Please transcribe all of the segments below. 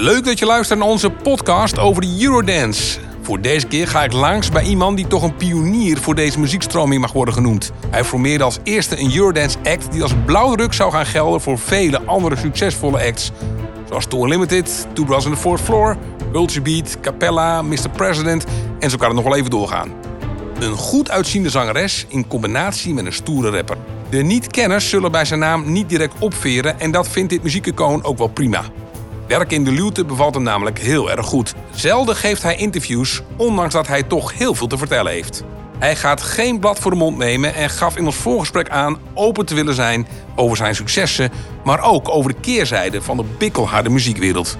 Leuk dat je luistert naar onze podcast over de Eurodance. Voor deze keer ga ik langs bij iemand die toch een pionier voor deze muziekstroming mag worden genoemd. Hij formeerde als eerste een Eurodance act die als blauwdruk zou gaan gelden voor vele andere succesvolle acts. Zoals Tour Limited, Two Bros on the Fourth Floor, Culture Beat, Capella, Mr. President en zo kan het nog wel even doorgaan. Een goed uitziende zangeres in combinatie met een stoere rapper. De niet-kenners zullen bij zijn naam niet direct opveren en dat vindt dit muziekicoon ook wel prima. Werk in de luwte bevalt hem namelijk heel erg goed. Zelden geeft hij interviews, ondanks dat hij toch heel veel te vertellen heeft. Hij gaat geen blad voor de mond nemen en gaf in ons voorgesprek aan open te willen zijn over zijn successen, maar ook over de keerzijde van de bikkelharde muziekwereld.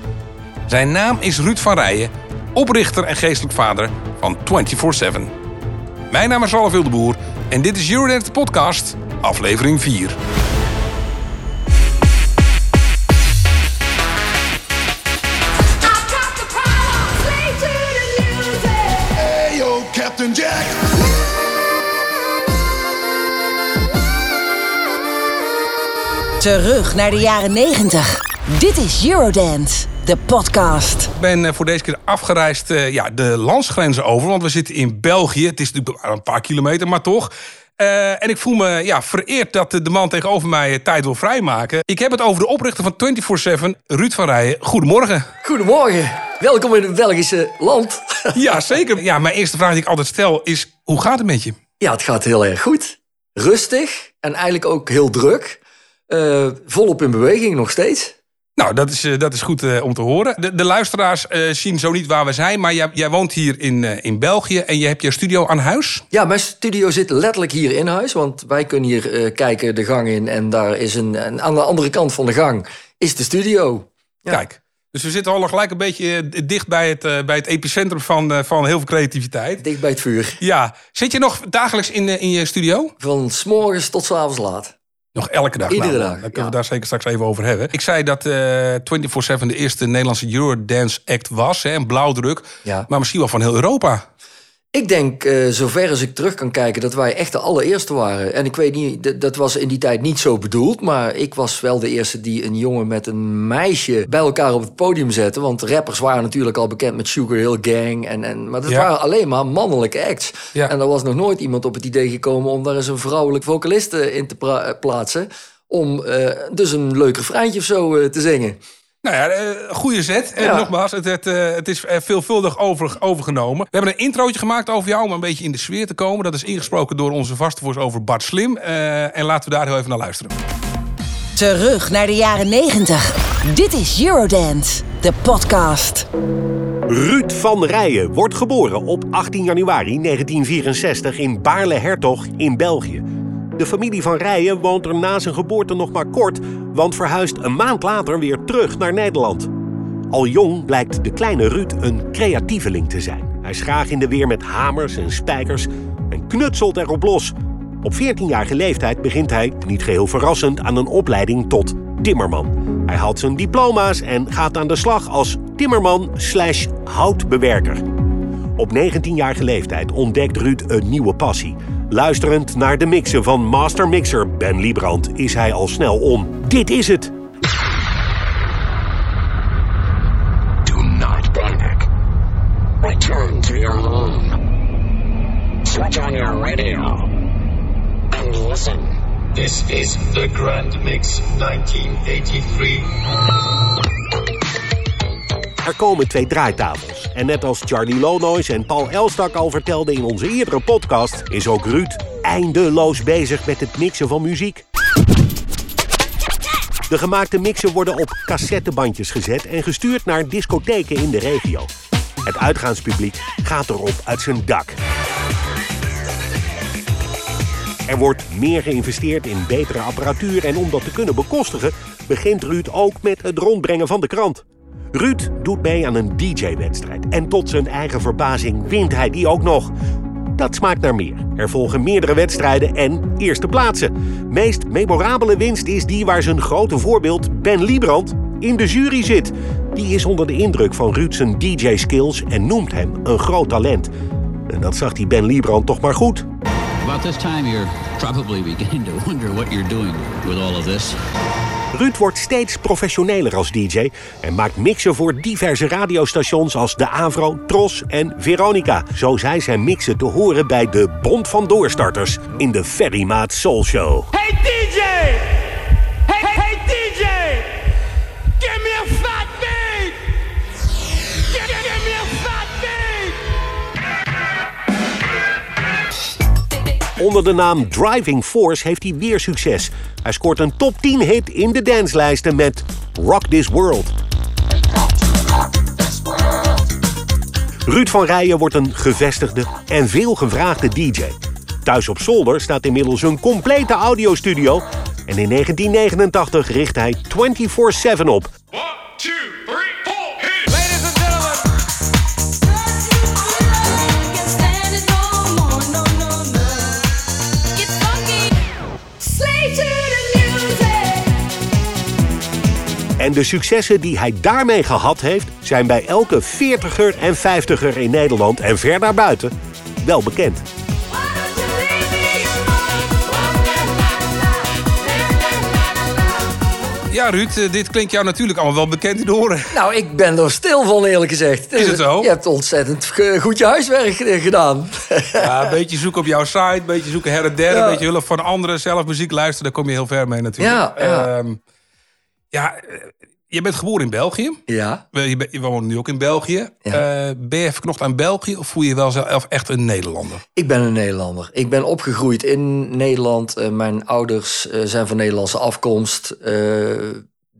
Zijn naam is Ruud van Rijen, oprichter en geestelijk vader van 24-7. Mijn naam is Ralf Wildeboer en dit is Eurodance podcast, aflevering 4. Terug naar de jaren 90. Dit is Eurodance, de podcast. Ik ben eh, voor deze keer afgereisd eh, ja, de landsgrenzen over. Want we zitten in België. Het is natuurlijk een paar kilometer, maar toch. Eh, en ik voel me ja, vereerd dat de man tegenover mij tijd wil vrijmaken. Ik heb het over de oprichter van 24-7, Ruud van Rijen. Goedemorgen. Goedemorgen, welkom in het Belgische land. Ja, zeker. Ja, mijn eerste vraag die ik altijd stel is, hoe gaat het met je? Ja, het gaat heel erg goed. Rustig en eigenlijk ook heel druk. Eh, volop in beweging nog steeds. Nou, dat is, eh, dat is goed eh, om te horen. De, de luisteraars eh, zien zo niet waar we zijn, maar jij, jij woont hier in, in België en je hebt je studio aan huis. Ja, mijn studio zit letterlijk hier in huis, want wij kunnen hier kijken de gang in en daar is een, en aan de andere kant van de gang is de studio. Ja. Kijk. Dus we zitten al gelijk een beetje dicht bij het, bij het epicentrum van, van heel veel creativiteit. Dicht bij het vuur. Ja, zit je nog dagelijks in, in je studio? Van s'morgens tot s'avonds laat. Nog elke dag? Iedere Nou, dag, Dan kunnen we daar zeker straks even over hebben. Ik zei dat eh 24-7 de eerste Nederlandse Eurodance act was. Hè, een blauwdruk. Ja. Maar misschien wel van heel Europa. Ik denk, eh, zover als ik terug kan kijken, dat wij echt de allereerste waren. En ik weet niet, dat was in die tijd niet zo bedoeld. Maar ik was wel de eerste die een jongen met een meisje bij elkaar op het podium zette. Want rappers waren natuurlijk al bekend met Sugar Hill Gang. En, en, maar dat Ja. waren alleen maar mannelijke acts. Ja. En er was nog nooit iemand op het idee gekomen om daar eens een vrouwelijk vocaliste in te eh, plaatsen. Om eh, dus een leuk refreintje of zo eh, te zingen. Nou ja, eh, goede zet. En Ja. nogmaals, het, het, eh, het is eh, veelvuldig over, overgenomen. We hebben een introotje gemaakt over jou om een beetje in de sfeer te komen. Dat is ingesproken door onze vaste over Bart Slim. Eh, en laten we daar heel even naar luisteren. Terug naar de jaren 90. Dit is Eurodance, de podcast. Ruud van Rijen wordt geboren op 18 januari 1964 in Baarle-Hertog in België. De familie van Rijen woont er na zijn geboorte nog maar kort, want verhuist een maand later weer terug naar Nederland. Al jong blijkt de kleine Ruud een creatieveling te zijn. Hij is graag in de weer met hamers en spijkers en knutselt erop los. Op 14-jarige leeftijd begint hij, niet geheel verrassend, aan een opleiding tot timmerman. Hij haalt zijn diploma's en gaat aan de slag als timmerman slash houtbewerker. Op 19-jarige leeftijd ontdekt Ruud een nieuwe passie. Luisterend naar de mixen van master mixer Ben Liebrand is hij al snel om. Dit is het! Do not panic. Return to your home. Switch on your radio. And listen. This is the Grand Mix 1983. Er komen twee draaitafels. En net als Charlie Lonois en Paul Elstak al vertelden in onze eerdere podcast... is ook Ruud eindeloos bezig met het mixen van muziek. De gemaakte mixen worden op cassettebandjes gezet... en gestuurd naar discotheken in de regio. Het uitgaanspubliek gaat erop uit zijn dak. Er wordt meer geïnvesteerd in betere apparatuur... en om dat te kunnen bekostigen... begint Ruud ook met het rondbrengen van de krant. Ruud doet mee aan een DJ-wedstrijd. En tot zijn eigen verbazing wint hij die ook nog. Dat smaakt naar meer. Er volgen meerdere wedstrijden en eerste plaatsen. Meest memorabele winst is die waar zijn grote voorbeeld Ben Liebrand in de jury zit. Die is onder de indruk van Ruud zijn DJ-skills en noemt hem een groot talent. En dat zag die Ben Liebrand toch maar goed. Time, probably to wonder what you're doing with all of this. Ruud wordt steeds professioneler als DJ en maakt mixen voor diverse radiostations als De Avro, Tros en Veronica. Zo zijn zijn mixen te horen bij de Bond van Doorstarters in de Ferrymaat Soul Show. Hey DJ! Onder de naam Driving Force heeft hij weer succes. Hij scoort een top 10 hit in de danslijsten met Rock This World. Ruud van Rijen wordt een gevestigde en veel gevraagde DJ. Thuis op zolder staat inmiddels een complete audiostudio. En in 1989 richt hij 24-7 op. En de successen die hij daarmee gehad heeft... zijn bij elke 40er en 50er in Nederland en ver daarbuiten wel bekend. Ja, Ruud, eh, dit klinkt jou natuurlijk allemaal wel bekend in de oren. Nou, ik ben er stil van, eerlijk gezegd. Is het zo? Je hebt ontzettend goed je huiswerk eh, gedaan. Ja, een beetje zoeken op jouw site, een beetje zoeken her en der, Ja. een beetje hulp van anderen, zelf muziek luisteren, daar kom je heel ver mee natuurlijk. Ja, ja. Ehm, ja eh, je bent geboren in België. Ja. Eh, Je, bent- je woont nu ook in België. Ja. Eh, ben je verknocht aan België of voel je wel zelf echt een Nederlander? Ik ben een Nederlander. Ik ben opgegroeid in Nederland. Mijn ouders zijn van Nederlandse afkomst.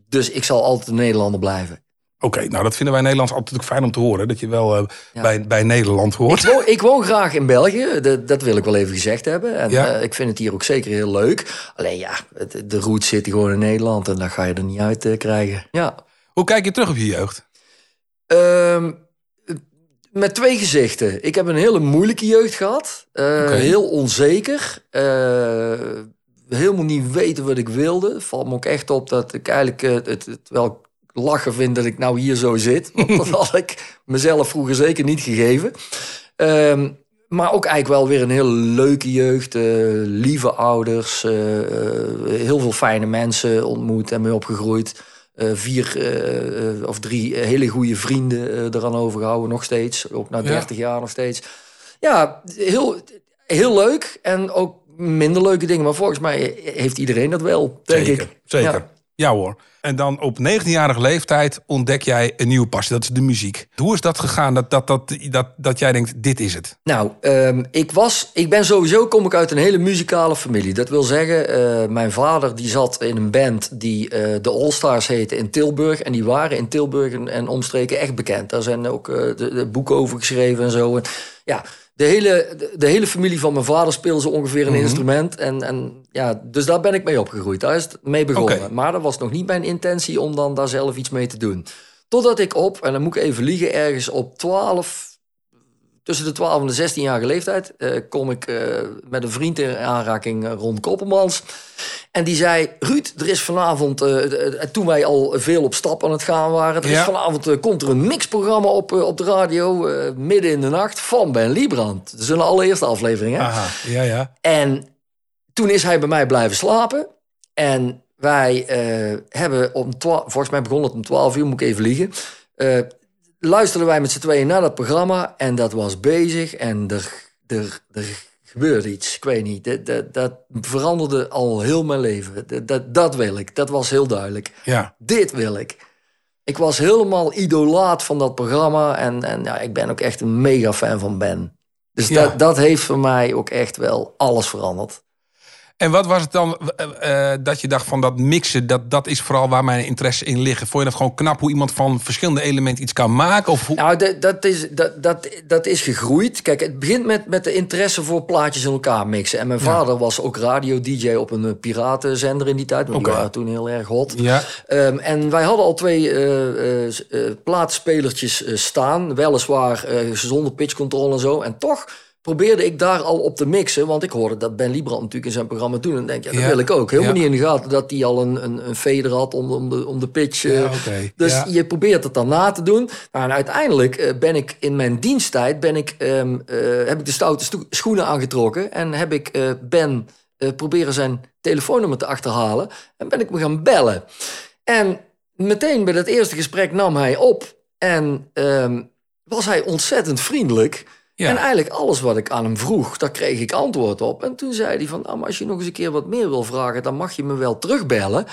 Dus ik zal altijd een Nederlander blijven. Oké, nou dat vinden wij Nederlands altijd fijn om te horen. Dat je wel eh, Ja. bij, bij Nederland Ik hoort. woon, ik woon graag in België, dat, dat wil ik wel even gezegd hebben. En Ja. eh, ik vind het hier ook zeker heel leuk. Alleen ja, het- de roots zitten gewoon in Nederland en daar ga je er niet uit eh, krijgen. Ja. Hoe kijk je terug op je jeugd? Ehm, met twee gezichten. Ik heb een hele moeilijke jeugd gehad. Eh. Heel onzeker. Helemaal niet weten wat ik wilde. Valt me ook echt op dat ik eigenlijk het, het wel lachen vind dat ik nou hier zo zit. Want dat had ik mezelf vroeger zeker niet gegeven. Ehm, maar ook eigenlijk wel weer een hele leuke jeugd. eh, lieve ouders. eh, eh, heel veel fijne mensen ontmoet en mee opgegroeid. Vier of drie hele goede vrienden eraan overgehouden, nog steeds. Ook na Ja. 30 jaar nog steeds. Ja, heel, heel leuk. En ook minder leuke dingen. Maar volgens mij heeft iedereen dat wel, denk zeker, ik. Zeker. Ja. Ja. hoor. En dan op 19-jarige leeftijd ontdek jij een nieuwe passie. Dat is de muziek. Hoe is dat gegaan dat, dat, dat, dat, dat jij denkt, dit is het? Nou, ehm, ik, was, ik ben sowieso, kom ik uit een hele muzikale familie. Dat wil zeggen, eh, mijn vader die zat in een band die eh, de All Stars heette in Tilburg. En die waren in Tilburg en, en omstreken echt bekend. Daar zijn ook eh, de, de boeken over geschreven en zo. En, ja, de hele, de, de hele familie van mijn vader speelde zo ongeveer een instrument. En, en ja, dus daar ben ik mee opgegroeid. Daar is het mee begonnen. Maar dat was nog niet mijn intentie om dan daar zelf iets mee te doen. Totdat ik op, en dan moet ik even liegen, ergens op 12, tussen de 12 en de 16-jarige leeftijd eh, kom ik eh, met een vriend in aanraking, eh, Ron Koppelmans. En die zei, Ruud, er is vanavond, toen wij al veel op stap aan het gaan waren... er is vanavond komt er een mixprogramma op, op de radio, midden in de nacht, van Ben Liebrand. Dat is een allereerste aflevering, hè? Aha, ja, ja. En toen is hij bij mij blijven slapen. En wij hebben om 12, volgens mij begon het om 12 uur, moet ik even liegen. Luisterden wij met z'n tweeën naar dat programma. En dat was bezig. En er, er, er gebeurde iets. Ik weet niet. Dat, dat, dat veranderde al heel mijn leven. Dat, dat, dat wil ik. Dat was heel duidelijk. ja. Dit wil ik. Ik was helemaal idolaat van dat programma. En, en ja, ik ben ook echt een mega fan van Ben. Dus Ja. dat, dat heeft voor mij ook echt wel alles veranderd. En wat was het dan eh, eh, dat je dacht van dat mixen, dat, dat is vooral waar mijn interesse in liggen? Vond je dat gewoon knap hoe iemand van verschillende elementen iets kan maken? Of hoe... Nou, dat, dat, is, dat, dat, dat is gegroeid. Kijk, het begint met, met de interesse voor plaatjes in elkaar mixen. En mijn vader was ook radio-dj op een eh, piratenzender in die tijd. Want die waren toen heel erg hot. Ja. Ehm, en wij hadden al twee s- eh, plaatspelertjes staan. Weliswaar zonder pitchcontrole en zo. En toch probeerde ik daar al op te mixen. Want ik hoorde dat Ben Liebrand natuurlijk in zijn programma doen. En denk je, ja, dat Ja. wil ik ook. Helemaal Ja. niet in de gaten dat hij al een, een, een fader had om, om, de, om de pitch. eh, Ja. Dus je probeert het dan na te doen. Maar en uiteindelijk eh, ben ik in mijn diensttijd ben ik, ehm, eh, heb ik de stoute sto- schoenen aangetrokken. En heb ik Ben eh, proberen zijn telefoonnummer te achterhalen. En ben ik me gaan bellen. En meteen bij dat eerste gesprek nam hij op. En ehm, was hij ontzettend vriendelijk. Ja. En eigenlijk alles wat ik aan hem vroeg, daar kreeg ik antwoord op. En toen zei hij van, nou, maar als je nog eens een keer wat meer wil vragen... dan mag je me wel terugbellen.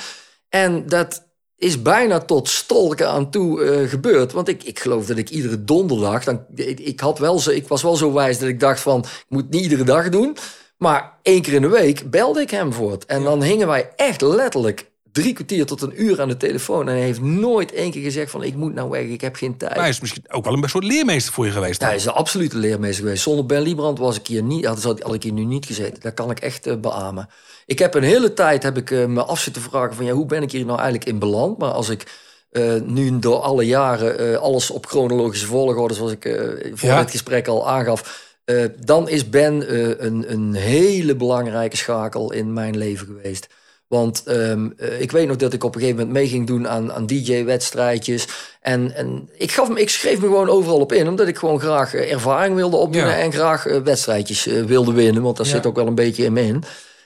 En dat is bijna tot stolken aan toe eh, gebeurd. Want ik, ik geloof dat ik iedere donderdag... Dan, ik, ik, had wel zo, ik was wel zo wijs dat ik dacht van... ik moet niet iedere dag doen. Maar één keer in de week belde ik hem voor het. En dan hingen wij echt letterlijk drie kwartier tot een uur aan de telefoon. En hij heeft nooit één keer gezegd van... ik moet nou weg, ik heb geen tijd. Maar hij is misschien ook wel een soort leermeester voor je geweest. Ja, hij is een absolute leermeester geweest. Zonder Ben Liebrand was ik hier niet, had, had ik hier nu niet gezeten. Dat kan ik echt eh, beamen. Ik heb een hele tijd heb ik, eh, me af zitten vragen van ja, hoe ben ik hier nou eigenlijk in beland? Maar als ik eh, nu door alle jaren alles op chronologische volgorde, zoals ik voor Ja. dit gesprek al aangaf, dan is Ben een, een hele belangrijke schakel in mijn leven geweest. Want ehm, eh, ik weet nog dat ik op een gegeven moment mee ging doen aan, aan DJ-wedstrijdjes. En, en ik, gaf me, ik schreef me gewoon overal op in, omdat ik gewoon graag eh, ervaring wilde opdoen Ja. en graag eh, wedstrijdjes wilde winnen. Want daar Ja. zit ook wel een beetje in me in.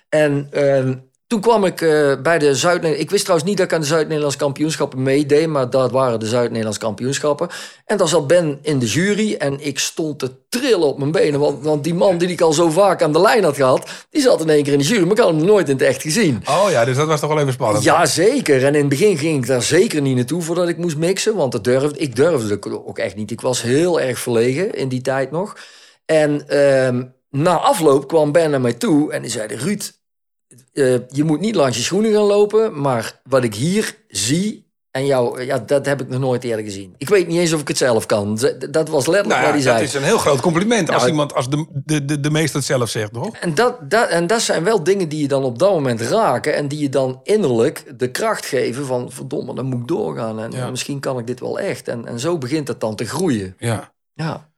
En ehm, toen kwam ik eh, bij de zuid Ik wist trouwens niet dat ik aan de Zuid-Nederlandse kampioenschappen meedeed, maar dat waren de Zuid-Nederlandse kampioenschappen. En daar zat Ben in de jury en ik stond te trillen op mijn benen. Want, want die man die ik al zo vaak aan de lijn had gehad, die zat in één keer in de jury, maar ik had hem nooit in het echt gezien. Oh ja, dus dat was toch wel even spannend. Ja, zeker. En in het begin ging ik daar zeker niet naartoe voordat ik moest mixen. Want dat durfde, ik durfde ook echt niet. Ik was heel erg verlegen in die tijd nog. En ehm, na afloop kwam Ben naar mij toe en die zei... Ruud, eh, je moet niet langs je schoenen gaan lopen... maar wat ik hier zie... En jou, ja, dat heb ik nog nooit eerder gezien. Ik weet niet eens of ik het zelf kan. Dat was letterlijk Nou wat hij zei. dat is een heel groot compliment als iemand, als de, de, de, de meester het zelf zegt, toch? En dat, dat, en dat zijn wel dingen die je dan op dat moment raken. En die je dan innerlijk de kracht geven van... verdomme, dan moet ik doorgaan. En Ja. misschien kan ik dit wel echt. En, en zo begint het dan te groeien. Ja. Ja.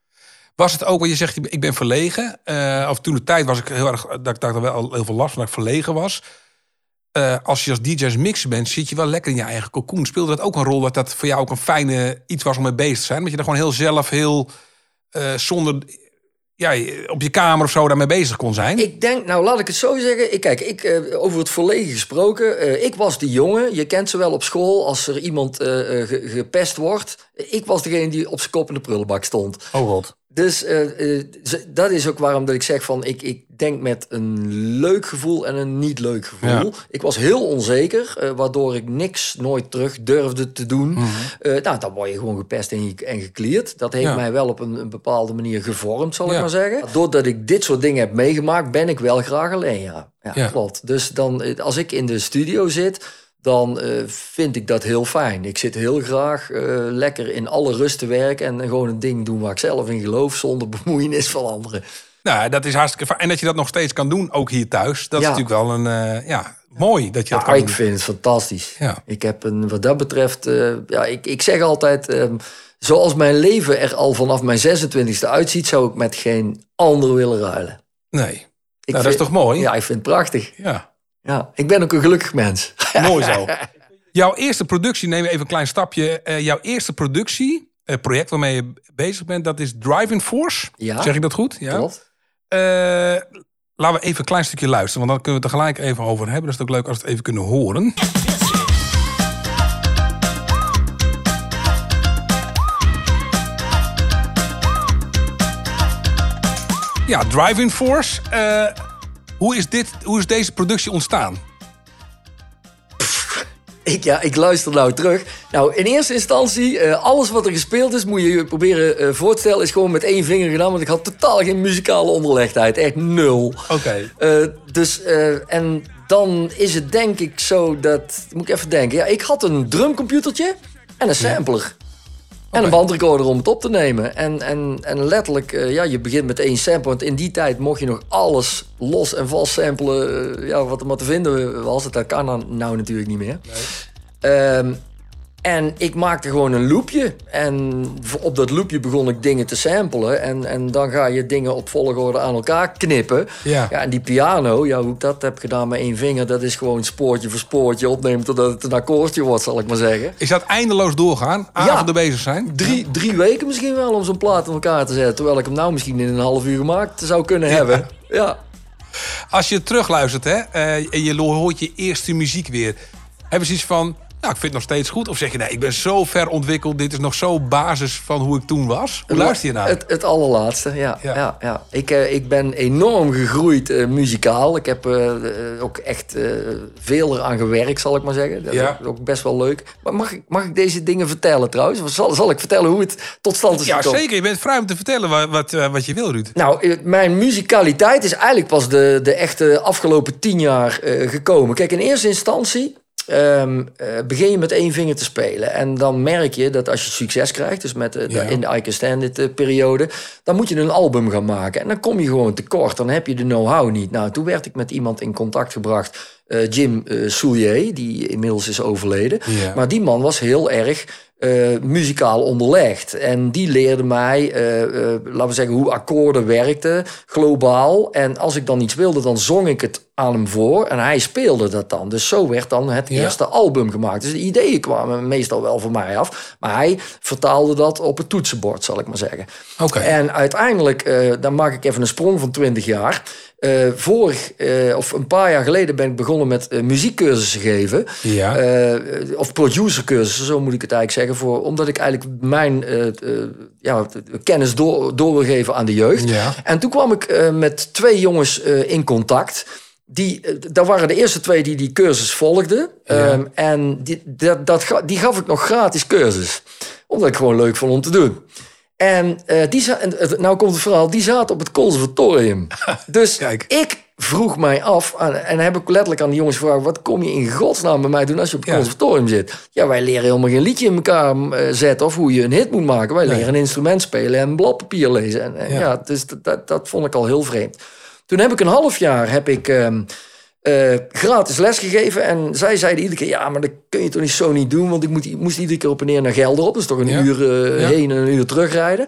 Was het ook, want je zegt, ik ben verlegen. eh, of toen de tijd was ik heel erg, dat ik daar wel heel veel last van, dat ik verlegen was. Eh, als je als DJ's mixen bent, zit je wel lekker in je eigen cocoon. Speelde dat ook een rol dat dat voor jou ook een fijne iets was om mee bezig te zijn? Dat je er gewoon heel zelf, heel eh, zonder, ja, op je kamer of zo daarmee bezig kon zijn? Ik denk, nou laat ik het zo zeggen. Ik, kijk, ik, over het verlegen gesproken. eh, ik was die jongen. Je kent ze wel op school als er iemand ge- gepest wordt. Ik was degene die op zijn kop in de prullenbak stond. oh god. Dus eh, eh, dat is ook waarom dat ik zeg van ik, ik denk met een leuk gevoel en een niet leuk gevoel. Ja. Ik was heel onzeker, eh, waardoor ik niks nooit terug durfde te doen. Mhm. Nou, dan word je gewoon gepest en, ge- en gekleerd. Dat heeft Ja. mij wel op een, een bepaalde manier gevormd, zal Ja. ik maar zeggen. Doordat ik dit soort dingen heb meegemaakt, ben ik wel graag alleen. Ja, ja, klopt. Dus dan, als ik in de studio zit, dan eh, vind ik dat heel fijn. Ik zit heel graag eh, lekker in alle rust te werken en gewoon een ding doen waar ik zelf in geloof, zonder bemoeienis van anderen. Nou, dat is hartstikke fijn. En dat je dat nog steeds kan doen, ook hier thuis. Dat Ja. is natuurlijk wel een, eh, ja, mooi dat je dat kan ik doen. vind het fantastisch. Ja. Ik heb een, wat dat betreft, ja, ik, ik zeg altijd, ehm, zoals mijn leven er al vanaf mijn 26e uitziet, zou ik met geen ander willen ruilen. Nee. Ik nou, dat is toch mooi? Ja, ik vind het prachtig. ja. Ja, ik ben ook een gelukkig mens. Mooi zo. Jouw eerste productie, neem even een klein stapje. Eh, jouw eerste productie, eh, project waarmee je bezig bent, dat is Driving Force. Ja. Zeg ik dat goed? Ja. Klopt. Eh, laten we even een klein stukje luisteren, want dan kunnen we het er gelijk even over hebben. Dat is ook leuk als we het even kunnen horen. Ja, Driving Force. Eh, hoe, is dit, hoe is deze productie ontstaan? Ik, ja, ik luister nou terug. Nou, in eerste instantie, eh, alles wat er gespeeld is, moet je je proberen eh, voor te stellen, is gewoon met één vinger gedaan. Want ik had totaal geen muzikale onderlegdheid. Echt nul. Oké. Eh, dus, en dan is het denk ik zo dat... Moet ik even denken. Ja, ik had een drumcomputertje en een sampler. En een bandrecorder om het op te nemen. En, en, en letterlijk, eh, ja, je begint met één sample. Want in die tijd mocht je nog alles los en vast samplen. eh, ja, wat er maar te vinden was. Dat kan dan nou natuurlijk niet meer. Ehm, en ik maakte gewoon een loopje. En op dat loopje begon ik dingen te samplen. En, en dan ga je dingen op volgorde aan elkaar knippen. Ja. en die piano, ja, hoe ik dat heb gedaan met één vinger... dat is gewoon spoortje voor spoortje opnemen... totdat het een akkoordje wordt, zal ik maar zeggen. Is dat eindeloos doorgaan? Avonden bezig zijn? Drie, drie weken misschien wel om zo'n plaat in elkaar te zetten. Terwijl ik hem nou misschien in een half uur gemaakt zou kunnen hebben. Ja. Als je terugluistert hè, eh, en je hoort je eerste muziek weer... hebben ze iets van, nou, ik vind het nog steeds goed? Of zeg je, nee, ik ben zo ver ontwikkeld... dit is nog zo basis van hoe ik toen was? Hoe luister je naar? Het, het allerlaatste, ja. Ja. ja. ja, Ik, eh, ik ben enorm gegroeid eh, muzikaal. Ik heb eh, ook echt veel eraan gewerkt, zal ik maar zeggen. Dat Ja. is ook best wel leuk. Maar mag ik, mag ik deze dingen vertellen trouwens? Of zal, zal ik vertellen hoe het tot stand is ja, gekomen? zeker. Je bent vrij om te vertellen wat, wat, wat je wil, Ruud. Nou, mijn muzikaliteit is eigenlijk pas de, de echte afgelopen tien jaar gekomen. Kijk, in eerste instantie ehm, eh, begin je met één vinger te spelen. En dan merk je dat als je succes krijgt, dus met, eh, de- Ja. in de I Can Stand It eh, periode, dan moet je een album gaan maken. En dan kom je gewoon tekort, dan heb je de know-how niet. Nou, toen werd ik met iemand in contact gebracht, Jim eh Soulier, die inmiddels is overleden. Ja. Maar die man was heel erg eh, muzikaal onderlegd. En die leerde mij, eh, eh, laten we zeggen, hoe akkoorden werkten, globaal. En als ik dan iets wilde, dan zong ik het aan hem voor. En hij speelde dat dan. Dus zo werd dan het Ja. eerste album gemaakt. Dus de ideeën kwamen meestal wel van mij af. Maar hij vertaalde dat op het toetsenbord, zal ik maar zeggen. Oké. En uiteindelijk, dan maak ik even een sprong van 20 jaar. Eh, vorig, eh, of een paar jaar geleden ben ik begonnen met eh, muziekcursussen geven. Ja. Of producercursussen, zo moet ik het eigenlijk zeggen. Voor, omdat ik eigenlijk mijn ja, kennis door, door wil geven aan de jeugd. Ja. En toen kwam ik met twee jongens in contact. Die, dat waren de eerste twee die die cursus volgden. Ehm, en die, dat, dat, die gaf ik nog gratis cursus. Omdat ik gewoon leuk vond om te doen. En eh, die het- nou komt het verhaal, die zaten op het conservatorium. dus Kijk. ik vroeg mij af, aan- en heb ik letterlijk aan die jongens gevraagd... wat kom je in godsnaam bij mij doen als je op het Ja. conservatorium zit? Ja, wij leren helemaal geen liedje in elkaar eh, zetten... of hoe je een hit moet maken. Wij leren een instrument spelen en bladpapier lezen. En, en Ja. ja. dus dat, dat, dat vond ik al heel vreemd. Toen heb ik een half jaar heb ik, ehm, eh, gratis les gegeven. En zij zeiden iedere keer, ja, maar dat kun je toch niet zo niet doen... want ik moet, moest iedere keer op en neer naar Gelderop. Is toch een Ja. uur eh, Ja. heen en een uur terugrijden.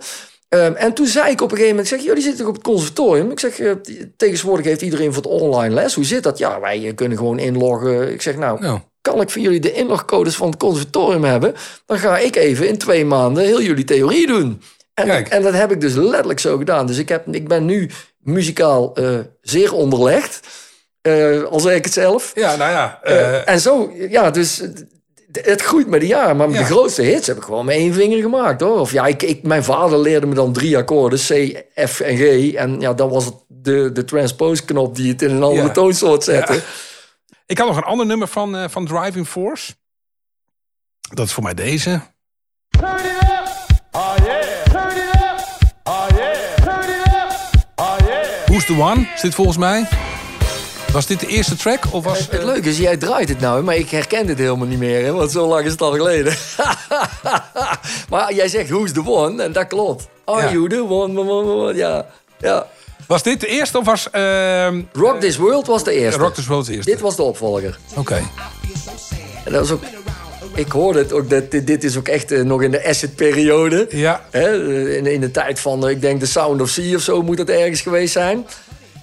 Ehm, en toen zei ik op een gegeven moment, ik zeg, jullie zitten toch op het conservatorium? Ik zeg, eh, tegenwoordig heeft iedereen voor het online les. Hoe zit dat? Ja, wij kunnen gewoon inloggen. Ik zeg, nou, Nou. kan ik van jullie de inlogcodes van het conservatorium hebben? Dan ga ik even in twee maanden heel jullie theorie doen. En, Kijk. en dat heb ik dus letterlijk zo gedaan. Dus ik, heb, ik ben nu muzikaal zeer onderlegd. Eh, al zeg ik het zelf. Ja, nou ja. Eh, eh, en zo, ja, dus het groeit met de jaren. Maar Ja. de grootste hits heb ik gewoon met één vinger gemaakt, hoor. Of ja, ik, ik, mijn vader leerde me dan drie akkoorden, C, F en G. En ja, dan was het de, de transpose-knop die het in een andere Ja. toonsoort zette. Ja. ik had nog een ander nummer van, eh, van Driving Force. Dat is voor mij deze. Turn it up. Oh yeah. Turn it up. Oh yeah. Turn it up. Oh yeah. Who's the One is dit volgens mij. Was dit de eerste track? Of was, Het leuke is, jij draait het nou, maar ik herken dit helemaal niet meer. Hè, want zo lang is het al geleden. maar jij zegt, who's the one? En dat klopt. Are Ja. you the one? Ja, ja. was dit de eerste of was... ehm Rock This World was de eerste. Rock This World de eerste? Dit was de opvolger. Oké. En dat was ook... Ik hoorde het ook, dat dit, dit is ook echt eh, nog in de acid-periode. Ja. Hè, in, in de tijd van, eh, ik denk, The Sound of Sea of zo moet dat ergens geweest zijn.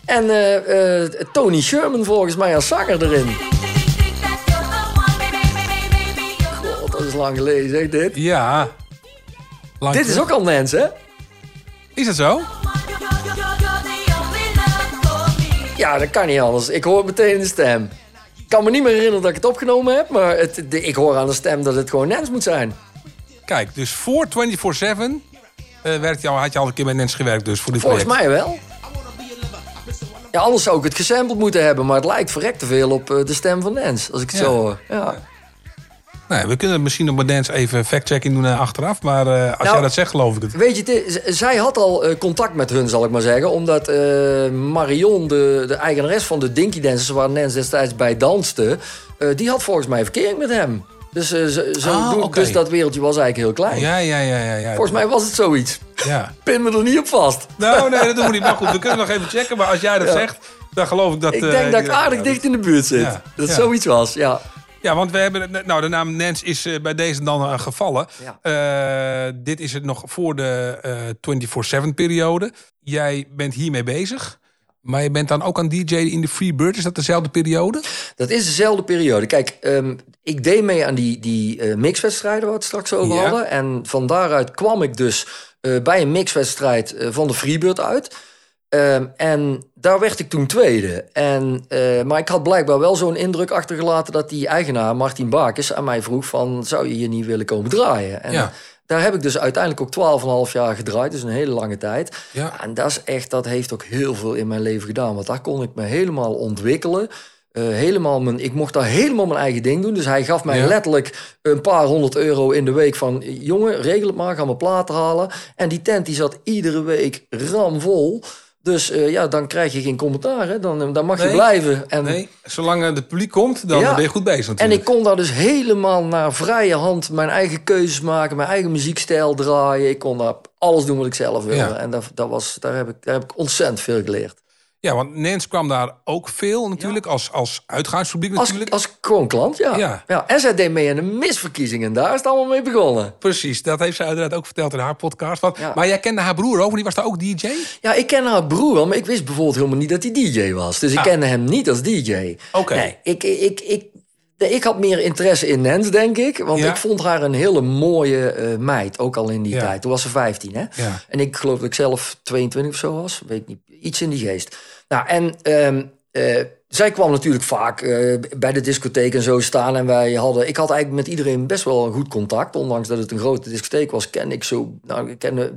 En eh, eh, Tony Sherman volgens mij als zanger erin. God, dat is lang geleden, zeg dit. Ja. Lang Dit is ook al Nens, hè? Is het zo? Ja, dat kan niet anders. Ik hoor meteen de stem. Ik kan me niet meer herinneren dat ik het opgenomen heb, maar het, de- ik hoor aan de stem dat het gewoon Nens moet zijn. Kijk, dus voor 24-7 eh, werkte je al, had je al een keer met Nens gewerkt dus voor dit Volgens project. mij wel. Ja, anders zou ik het gesampled moeten hebben, maar het lijkt verrekt te veel op eh, de stem van Nens, als ik het Ja. zo hoor. Ja. Nee, we kunnen misschien op Dance even fact-checking doen eh, achteraf. Maar eh, als Nou, jij dat zegt, geloof ik het. Weet je, zij had al eh, contact met hun, zal ik maar zeggen. Omdat eh, Marion, de, de eigenares van de Dinky Dancers... waar Nens destijds bij danste... eh, die had volgens mij verkering met hem. Dus, eh, zo, zo Ah, doe- dus dat wereldje was eigenlijk heel klein. Ja, ja, ja, ja. ja. Volgens mij was het zoiets. Ja. Pin me er niet op vast. Nou, nee, dat doen we niet. Maar goed, we kunnen nog even checken. Maar als jij dat Ja. zegt, dan geloof ik dat... ik eh, denk dat ik aardig dicht in de buurt zit. Ja, Dat zoiets was, ja. Ja, want we hebben... Nou, de naam Nens is eh, bij deze dan gevallen. Dit is het nog voor de eh 24-7-periode. Jij bent hiermee bezig. Maar je bent dan ook aan DJ in de Freebird. Is dat dezelfde periode? Dat is dezelfde periode. Kijk, ehm, ik deed mee aan die, die eh, mixwedstrijden waar we het straks over Ja. hadden. En van daaruit kwam ik dus eh, bij een mixwedstrijd eh, van de Freebird uit. Ehm, en daar werd ik toen tweede. En, maar ik had blijkbaar wel zo'n indruk achtergelaten dat die eigenaar, Martin Bakers, aan mij vroeg van, zou je hier niet willen komen draaien? En Ja. Daar heb ik dus uiteindelijk ook 12,5 jaar gedraaid, dus een hele lange tijd. Ja. En dat is echt, dat heeft ook heel veel in mijn leven gedaan, want daar kon ik me helemaal ontwikkelen. Eh, helemaal mijn, ik mocht daar helemaal mijn eigen ding doen. Dus hij gaf mij Ja. letterlijk een paar honderd euro in de week van... jongen, regel het maar, ga mijn platen halen. En die tent die zat iedere week ramvol. Dus eh, ja, dan krijg je geen commentaar. Hè? Dan, eh, dan mag je blijven. En, Nee, zolang het publiek komt, dan Ja. ben je goed bezig en natuurlijk. ik kon daar dus helemaal naar vrije hand mijn eigen keuzes maken, mijn eigen muziekstijl draaien. Ik kon daar alles doen wat ik zelf wilde. Ja. En dat, dat was, daar, heb ik, daar heb ik ontzettend veel geleerd. Ja, want Nens kwam daar ook veel natuurlijk, als, als uitgaanspubliek Als, natuurlijk. als gewoon klant, ja. Ja. ja. En zij deed mee aan de misverkiezingen. Daar is het allemaal mee begonnen. Precies, dat heeft ze uiteraard ook verteld in haar podcast. Want, Ja. Maar jij kende haar broer ook, die was daar ook DJ? Ja, ik ken haar broer wel, maar ik wist bijvoorbeeld helemaal niet dat hij DJ was. Dus ik Ah. kende hem niet als DJ. Oké. Nee, ik, ik, ik, ik had meer interesse in Nens, denk ik. Want Ja. ik vond haar een hele mooie eh, meid, ook al in die Ja. tijd. Toen was ze 15, hè? Ja. En ik geloof dat ik zelf 22 of zo was. Weet ik niet. Iets in die geest. Nou, en ehm, eh, zij kwam natuurlijk vaak eh, bij de discotheek en zo staan. En wij hadden... Ik had eigenlijk met iedereen best wel een goed contact. Ondanks dat het een grote discotheek was, kende ik zo... Nou, ik kende...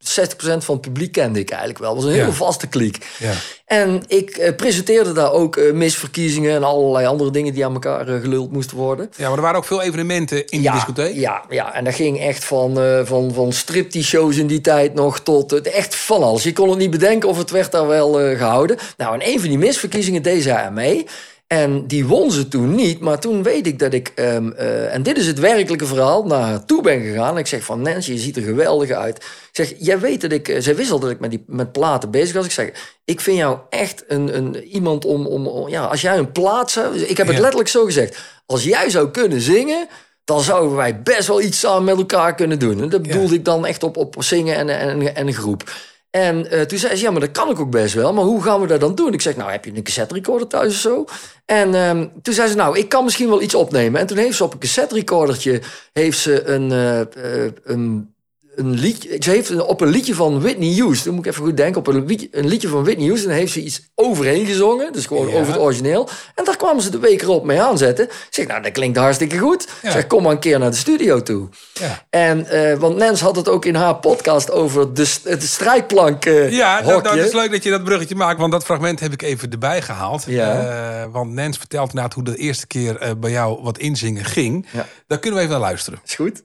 60% van het publiek kende ik eigenlijk wel. Het was een hele vaste kliek. Ja. En ik eh, presenteerde daar ook eh, misverkiezingen en allerlei andere dingen die aan elkaar eh, geluld moesten worden. Ja, maar er waren ook veel evenementen in die ja, discotheek. Ja, ja, en dat ging echt van, van, van striptease shows in die tijd nog tot het echt van alles. Je kon het niet bedenken of het werd daar wel eh, gehouden. Nou, en een van die misverkiezingen deed zij aan mee. En die won ze toen niet, maar toen weet ik dat ik, ehm, eh, en dit is het werkelijke verhaal, naar haar toe ben gegaan. Ik zeg van, Nancy, je ziet er geweldig uit. Ik zeg, jij weet dat ik, eh, zij wist al dat ik met, die, met platen bezig was. Ik zeg, ik vind jou echt een, een, iemand om, om, om- ja, als jij een plaat zou, ik heb het Ja. letterlijk zo gezegd. Als jij zou kunnen zingen, dan zouden wij best wel iets samen met elkaar kunnen doen. En dat Ja. bedoelde ik dan echt op, op zingen en, en, en een groep. En eh, toen zei ze, ja, maar dat kan ik ook best wel. Maar hoe gaan we dat dan doen? Ik zeg, nou, heb je een cassette recorder thuis of zo? En ehm, toen zei ze, nou, ik kan misschien wel iets opnemen. En toen heeft ze op een cassette recordertje heeft ze een, eh, eh, een, een liedje... Ze heeft een- op een liedje van Whitney Houston, dan moet ik even goed denken... op een liedje, een liedje van Whitney Houston heeft ze iets overheen gezongen. Dus gewoon Ja. over het origineel. En daar kwamen ze de week erop mee aanzetten. Ik zeg, nou, dat klinkt hartstikke goed. Ja. Zeg, kom maar een keer naar de studio toe. Ja. En, eh, want Nens had het ook in haar podcast over de, het strijkplank eh, Ja, dat, dat hokje. is leuk dat je dat bruggetje maakt, want dat fragment heb ik even erbij gehaald. Ja. Eh, want Nens vertelt inderdaad hoe de eerste keer bij jou wat inzingen ging. Daar kunnen we even naar luisteren. Is goed?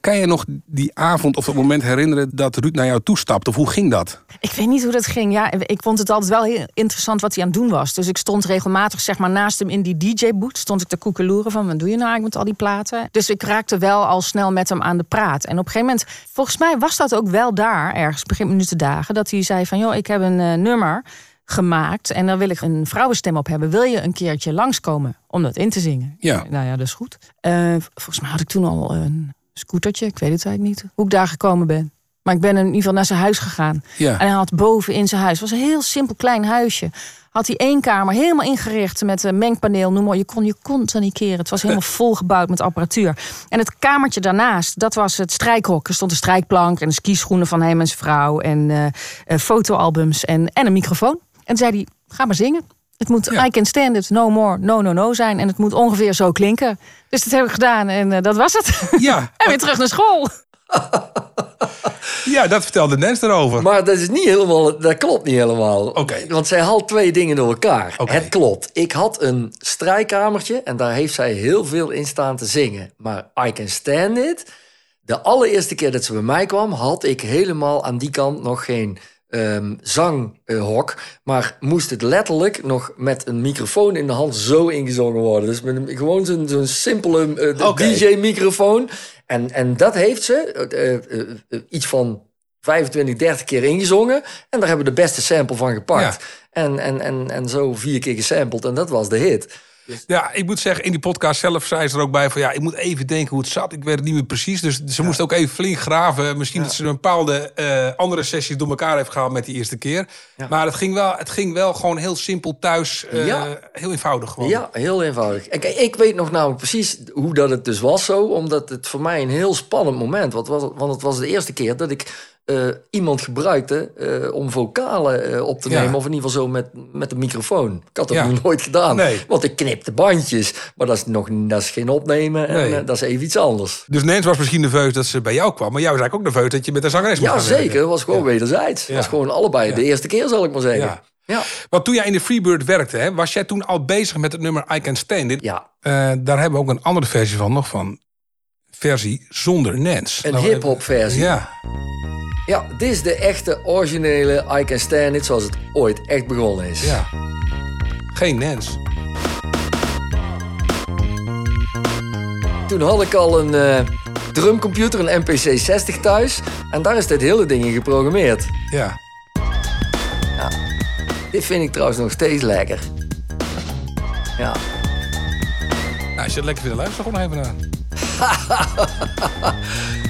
Kan je nog die avond of dat moment herinneren dat Ruud naar jou toestapte? Of hoe ging dat? Ik weet niet hoe dat ging. Ja, ik vond het altijd wel heel interessant wat hij aan het doen was. Dus ik stond regelmatig zeg maar, naast hem in die DJ-boot. Stond ik te koekeloeren van, wat doe je nou eigenlijk met al die platen? Dus ik raakte wel al snel met hem aan de praat. En op een gegeven moment, volgens mij was dat ook wel daar, ergens begin minuten dagen... dat hij zei van, joh, ik heb een eh, nummer gemaakt... en daar wil ik een vrouwenstem op hebben. Wil je een keertje langskomen om dat in te zingen? Ja. Nou ja, dat is goed. Eh, volgens mij had ik toen al een scootertje. Ik weet het eigenlijk niet hoe ik daar gekomen ben. Maar ik ben in ieder geval naar zijn huis gegaan. Ja. En hij had boven in zijn huis, het was een heel simpel klein huisje. Had hij één kamer helemaal ingericht met een mengpaneel, noem maar. Je kon je kont niet keren. Het was helemaal volgebouwd met apparatuur. En het kamertje daarnaast, dat was het strijkhok. Er stond een strijkplank en de skischoenen van hem en zijn vrouw. En eh, eh, fotoalbums en, en een microfoon. En toen zei hij, ga maar zingen. Het moet Ja. I can stand it, no more, no, no, no zijn. En het moet ongeveer zo klinken. Dus dat heb ik gedaan en eh, dat was het. Ja, en weer terug naar school. ja dat vertelde Nens erover. Maar dat is niet helemaal, dat klopt niet helemaal. Oké. Want zij haalt twee dingen door elkaar. Oké. Het klopt. Ik had een strijkamertje en daar heeft zij heel veel in staan te zingen. Maar I Can Stand It, de allereerste keer dat ze bij mij kwam, had ik helemaal aan die kant nog geen ehm, zanghok. Maar moest het letterlijk nog met een microfoon in de hand zo ingezongen worden. Dus met een, gewoon zo'n zo'n simpele eh. DJ-microfoon. En, en dat heeft ze eh, eh, eh, iets van 25, 30 keer ingezongen. En daar hebben we de beste sample van gepakt. En, en, en, en zo vier keer gesampled. En dat was de hit. Ja, ik moet zeggen, in die podcast zelf zei ze er ook bij van ja, ik moet even denken hoe het zat. Ik weet het niet meer precies. Dus ze moest ook even flink graven. Misschien dat ze een bepaalde eh, andere sessies door elkaar heeft gehaald met die eerste keer. Maar het ging, wel, het ging wel gewoon heel simpel thuis. eh. Heel eenvoudig gewoon. Ja, heel eenvoudig. En kijk, ik weet nog namelijk precies hoe dat het dus was zo. Omdat het voor mij een heel spannend moment was. Want het was de eerste keer dat ik eh, iemand gebruikte eh, om vocalen eh, op te Ja. nemen. Of in ieder geval zo met, met een microfoon. Ik had dat Ja. nog nooit gedaan. Nee. Want ik knipte bandjes. Maar dat is, nog, dat is geen opnemen. En Nee. dat is even iets anders. Dus Nens was misschien nerveus dat ze bij jou kwam. Maar jij was eigenlijk ook nerveus dat je met de zangeres moest Ja, werken. zeker. Dat was gewoon wederzijds. Dat was gewoon allebei. De eerste keer, zal ik maar zeggen. Ja. Want toen jij in de Freebird werkte, hè, was jij toen al bezig met het nummer I Can Stand It? Ja. Daar hebben we ook een andere versie van nog van. Versie zonder Nens. Een Nou, hip-hop versie. Ja. Ja, dit is de echte originele I Can Stand It zoals het ooit echt begonnen is. ja. Geen Nens. Toen had ik al een eh, drumcomputer, een MPC 60 thuis. En daar is dit hele ding in geprogrammeerd. Ja. Dit vind ik trouwens nog steeds lekker. Ja. Nou, als je het lekker vindt, luister gewoon even naar.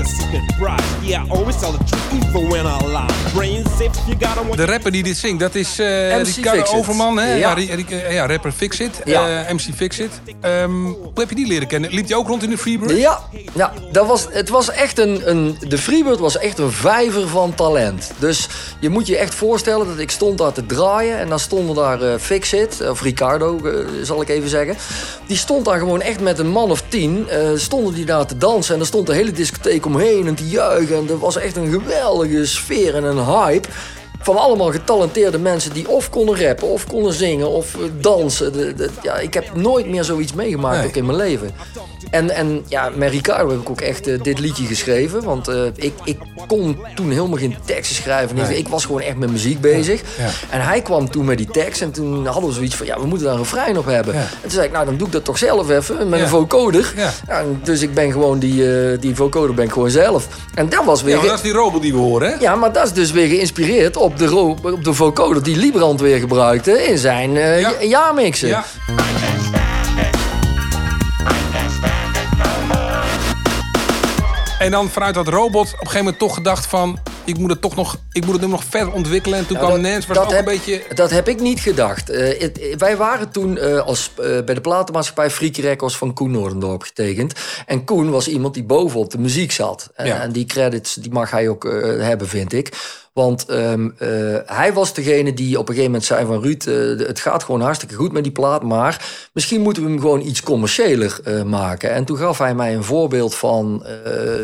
secret prize. Yeah, I always tell the truth even when I lie. Brains if you got 'em. De rapper die dit zingt, dat is eh MC Ricardo. Overman. Hè? Ja. Ja. Eh, ja, rapper Fixit. Ja. Eh, MC Fixit. Ehm hoe heb je die leren kennen? Liep hij ook rond in de Freebird? Ja, ja dat was, het was echt een, een... De Freebird was echt een vijver van talent. Dus je moet je echt voorstellen dat ik stond daar te draaien... en dan stonden daar eh Fixit, of Ricardo, eh, zal ik even zeggen. Die stond daar gewoon echt met een man of tien... eh, stonden die daar te dansen en er stond de hele discotheek omheen... en te juichen. En was echt een geweldige sfeer en een hype... Van allemaal getalenteerde mensen die of konden rappen, of konden zingen, of eh, dansen. De, de- ja, ik heb nooit meer zoiets meegemaakt Nee. ook in mijn leven. En, en ja, met Ricardo heb ik ook echt eh, dit liedje geschreven. Want eh, ik, ik kon toen helemaal geen teksten schrijven. Nee. Ik was gewoon echt met muziek bezig. Ja. En hij kwam toen met die tekst. En toen hadden we zoiets van, ja, we moeten daar een refrein op hebben. Ja. En toen zei ik, nou, dan doe ik dat toch zelf even met een vocoder. Dus ik ben gewoon die, die vocoder ben ik gewoon zelf. En dat was weer... Ja, dat is die robot die we horen, hè? Ja, maar dat is dus weer geïnspireerd op de, ro- op de vocoder die Librand weer gebruikte in zijn eh Ja. ja. jaarmixen. Ja. En dan vanuit dat robot op een gegeven moment toch gedacht van... ik moet het toch nog, ik moet het nummer nog verder ontwikkelen. En toen Nou, kwam dat- Nens, was dat ook een heb- beetje... Dat heb ik niet gedacht. Eh, het- wij waren toen eh, als, eh, bij de platenmaatschappij Freaky Records van Koen Noordendorp getekend. En Koen was iemand die bovenop de muziek zat. En, Ja. en die credits die mag hij ook eh, hebben, vind ik. Want ehm, eh, hij was degene die op een gegeven moment zei van... Ruud, eh, het gaat gewoon hartstikke goed met die plaat... maar misschien moeten we hem gewoon iets commerciëler eh, maken. En toen gaf hij mij een voorbeeld van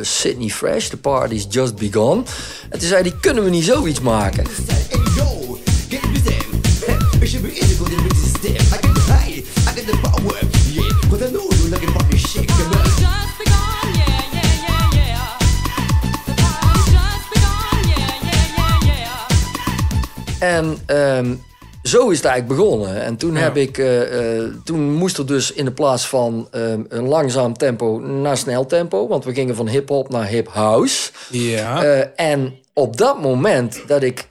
Sydney Fresh... The Party's Just Begun. En toen zei hij, kunnen we niet zoiets maken? En ehm, zo is het eigenlijk begonnen. En toen, heb ik, eh, eh, toen moest er dus in de plaats van ehm, een langzaam tempo naar snel tempo. Want we gingen van hip-hop naar hip-house. Ja. Eh, en op dat moment dat ik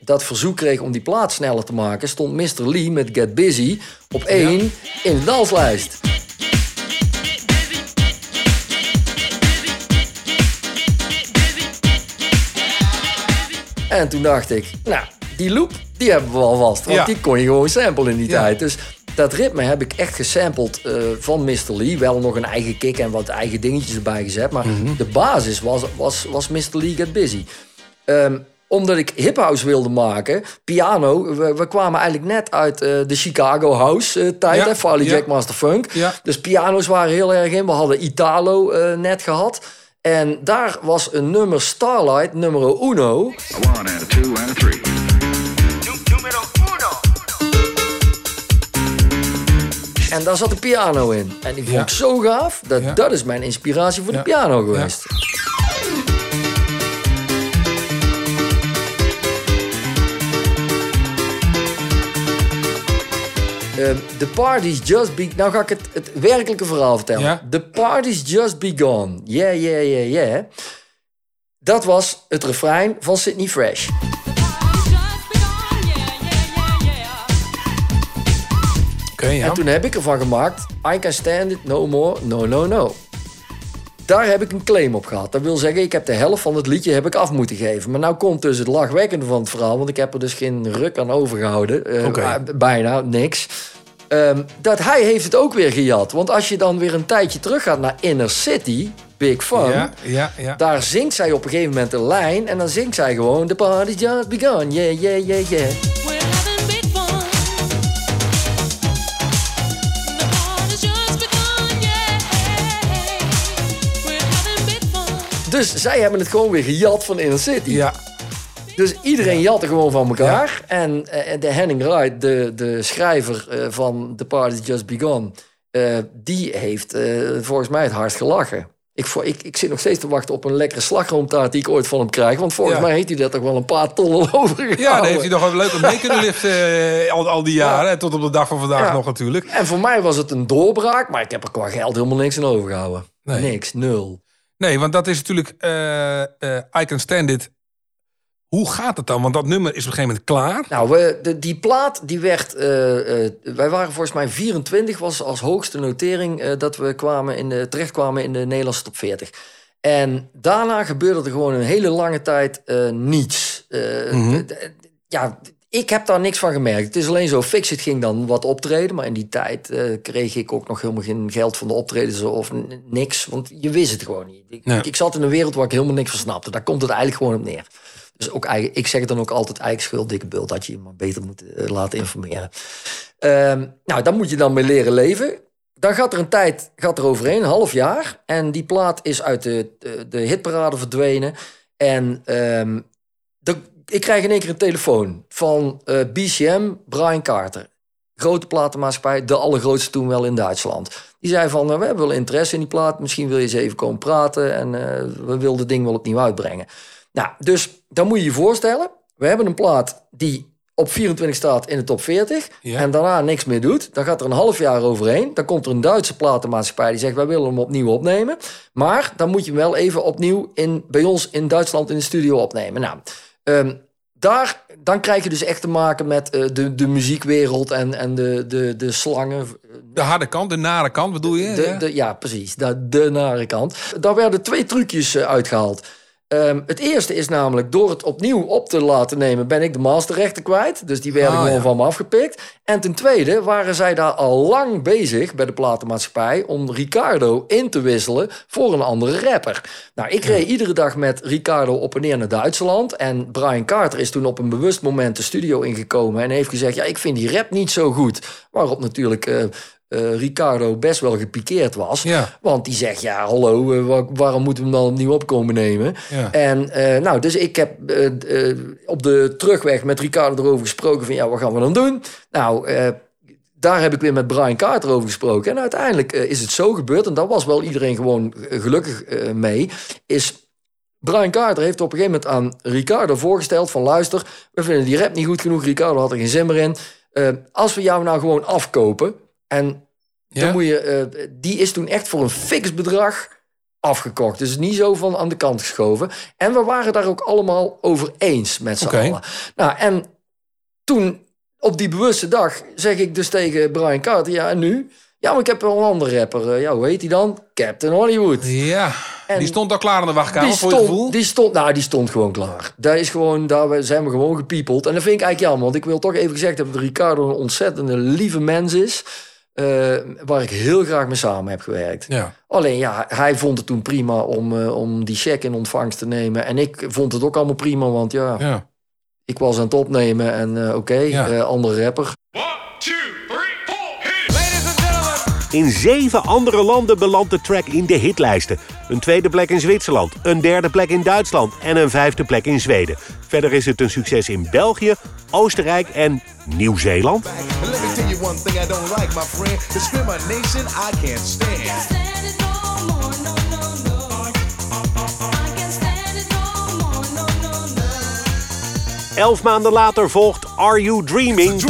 dat verzoek kreeg om die plaat sneller te maken, stond Mr. Lee met Get Busy op één in de danslijst. En toen dacht ik, nou, die loop, die hebben we al vast. Want Ja. die kon je gewoon samplen in die Ja. tijd. Dus dat ritme heb ik echt gesampled eh, van Mr. Lee. Wel nog een eigen kick en wat eigen dingetjes erbij gezet. Maar Mhm. de basis was, was, was Mr. Lee Get Busy. Ehm, omdat ik hip-house wilde maken, piano. We, we kwamen eigenlijk net uit eh, de Chicago House eh, tijd, Ja, hè, Farley ja. Jack Master Funk. Ja. Dus piano's waren heel erg in. We hadden Italo eh, net gehad. En daar was een nummer Starlight, nummer uno. one and a two and a three. En daar zat de piano in. En die vond Ja. ik zo gaaf. Dat, Ja. dat is mijn inspiratie voor Ja. de piano geweest. Ehm, The party's just be... Nou ga ik het, het werkelijke verhaal vertellen. Ja. The party's just begun. Yeah, yeah, yeah, yeah. Dat was het refrein van Sydney Fresh. Ja. En toen heb ik ervan gemaakt... I can stand it no more, no, no, no. Daar heb ik een claim op gehad. Dat wil zeggen, ik heb de helft van het liedje heb ik af moeten geven. Maar nou komt dus het lachwekkende van het verhaal... want ik heb er dus geen ruk aan overgehouden. Eh, maar Bijna, niks. Ehm, dat hij heeft het ook weer gejat. Want als je dan weer een tijdje terug gaat naar Inner City, Big Fun... Ja, ja, ja. daar zingt zij op een gegeven moment een lijn... en dan zingt zij gewoon... The party's just begun, yeah, yeah, yeah, yeah. Dus zij hebben het gewoon weer gejat van Inner City. Ja. Dus iedereen jatte gewoon van elkaar. En eh, de Henning Wright, de, de schrijver eh, van The Party's Just Begun... eh, die heeft volgens mij het hardst gelachen. Ik, ik, ik zit nog steeds te wachten op een lekkere slagroomtaart... die ik ooit van hem krijg. Want volgens Ja. mij heeft hij dat toch wel een paar tonnen overgehouden. Ja, daar heeft hij nog een leuke mee kunnen liften al, al die jaren. en Tot op de dag van vandaag Ja. nog natuurlijk. En voor mij was het een doorbraak... maar ik heb er qua geld helemaal niks in overgehouden. Nee. Niks, nul. Nee, want dat is natuurlijk... eh, eh, I Can Stand It. Hoe gaat het dan? Want dat nummer is op een gegeven moment klaar. Nou, we, de, die plaat die werd. eh, wij waren volgens mij 24, was als hoogste notering dat we kwamen in de, terechtkwamen in de Nederlandse top 40. En daarna gebeurde er gewoon een hele lange tijd niets. Mhm. ja, ik heb daar niks van gemerkt. Het is alleen zo, Fixit ging dan wat optreden. Maar in die tijd eh, kreeg ik ook nog helemaal geen geld van de optredens of niks. Want je wist het gewoon niet. Ik, ik, zat in een wereld waar ik helemaal niks van snapte. Daar komt het eigenlijk gewoon op neer. Dus ook eigen, ik zeg het dan ook altijd eigen schuld, dikke bult. Dat je je maar beter moet eh, laten informeren. Ehm, nou, daar moet je dan mee leren leven. Dan gaat er een tijd gaat er overheen, een half jaar. En die plaat is uit de, de, de hitparade verdwenen. En ehm, ik krijg in één keer een telefoon van eh, BCM, Brian Carter. Grote platenmaatschappij, de allergrootste toen wel in Duitsland. Die zei van, nou, we hebben wel interesse in die plaat. Misschien wil je eens even komen praten. En eh, we willen het ding wel opnieuw uitbrengen. Nou, dus dan moet je je voorstellen. We hebben een plaat die op 24 staat in de top 40. Ja. En daarna niks meer doet. Dan gaat er een half jaar overheen. Dan komt er een Duitse platenmaatschappij die zegt... wij willen hem opnieuw opnemen. Maar dan moet je hem wel even opnieuw in, bij ons in Duitsland in de studio opnemen. Nou, ehm, daar, dan krijg je dus echt te maken met eh, de, de muziekwereld en, en de, de, de slangen. De harde kant, de nare kant bedoel je? De, ja? de, ja, precies. De, de nare kant. Daar werden twee trucjes eh, uitgehaald. Ehm, het eerste is namelijk, door het opnieuw op te laten nemen... ben ik de masterrechten kwijt. Dus die werden Ah, gewoon ja. van me afgepikt. En ten tweede waren zij daar al lang bezig bij de platenmaatschappij... om Ricardo in te wisselen voor een andere rapper. Nou, ik reed iedere dag met Ricardo op en neer naar Duitsland. En Brian Carter is toen op een bewust moment de studio ingekomen... en heeft gezegd, ja, ik vind die rap niet zo goed. Waarop natuurlijk... eh, eh, Ricardo best wel gepikeerd was. Ja. Want die zegt, ja, hallo, eh, wa- waarom moeten we hem dan opnieuw opkomen nemen? Ja. En eh, nou, dus ik heb op de terugweg met Ricardo erover gesproken van, ja, wat gaan we dan doen? Nou, daar heb ik weer met Brian Carter over gesproken. En uiteindelijk is het zo gebeurd, en daar was wel iedereen gewoon gelukkig mee, is... Brian Carter heeft op een gegeven moment aan Ricardo voorgesteld van... luister, we vinden die rap niet goed genoeg. Ricardo had er geen zin meer in. Als we jou nou gewoon afkopen... en Ja? dan moet je, eh, die is toen echt voor een fix bedrag afgekocht. Dus niet zo van aan de kant geschoven. En we waren daar ook allemaal over eens met z'n Oké. allen. Nou, en toen, op die bewuste dag, zeg ik dus tegen Brian Carter... ja, en nu? Ja, maar ik heb wel een andere rapper. Eh, ja, hoe heet hij dan? Captain Hollywood. Ja, En die stond al klaar in de wachtkamer Die voor je gevoel. die stond, nou, die stond gewoon klaar. Daar, is gewoon, daar zijn we gewoon gepiepeld. En dat vind ik eigenlijk jammer. Want ik wil toch even gezegd hebben... dat Ricardo een ontzettende lieve mens is... eh, waar ik heel graag mee samen heb gewerkt. Ja. Alleen ja, hij vond het toen prima om, eh, om die check in ontvangst te nemen. En ik vond het ook allemaal prima, want ja, Ja. ik was aan het opnemen en eh, oké, Ja. eh, andere rapper. In zeven andere landen belandt de track in de hitlijsten. Een tweede plek in Zwitserland, een derde plek in Duitsland en een vijfde plek in Zweden. Verder is het een succes in België, Oostenrijk en Nieuw-Zeeland. Elf maanden later volgt Are You Dreaming?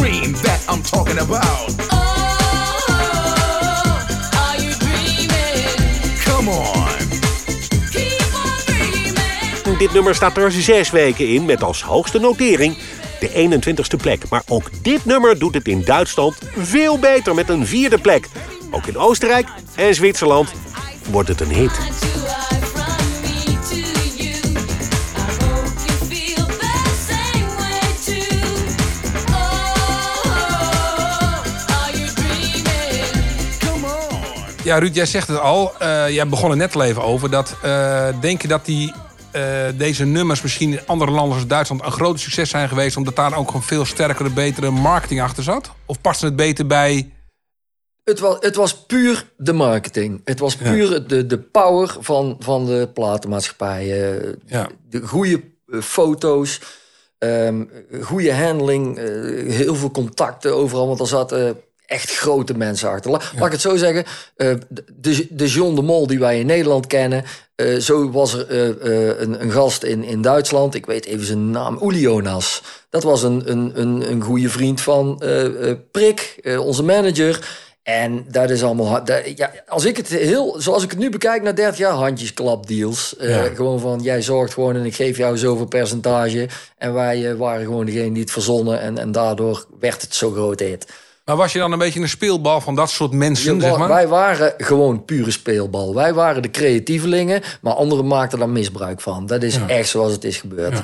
Dit nummer staat er zes weken in met als hoogste notering de 21ste plek. Maar ook dit nummer doet het in Duitsland veel beter met een vierde plek. Ook in Oostenrijk en Zwitserland wordt het een hit. Ja, Ruud, jij zegt het al. eh, jij begon er net al even over. Dat, eh, denk je dat die, eh, deze nummers misschien in andere landen als Duitsland een groot succes zijn geweest... omdat daar ook een veel sterkere, betere marketing achter zat? Of past het beter bij... Het was, het was puur de marketing. Het was puur de, de power van, van de platenmaatschappij. eh, Ja. De goede foto's, ehm goede handling, heel veel contacten overal. Want er zaten echt grote mensen achter. La- Laat ik het zo zeggen. eh, de, de John de Mol die wij in Nederland kennen... eh, zo was er eh, een, een gast in, in Duitsland. Ik weet even zijn naam. Uli Jonas. Dat was een, een, een, een goede vriend van Prik, onze manager... En dat is allemaal. dat- ja, als ik het heel. Zoals ik het nu bekijk na 30 jaar, handjesklapdeals. Ja. Gewoon van jij zorgt gewoon en ik geef jou zoveel percentage. En wij waren gewoon degene die het verzonnen. En, en daardoor werd het zo groot. Maar was je dan een beetje een speelbal van dat soort mensen, zeg maar? Wij waren gewoon pure speelbal. Wij waren de creatievelingen, maar anderen maakten daar misbruik van. Dat is echt zoals het is gebeurd.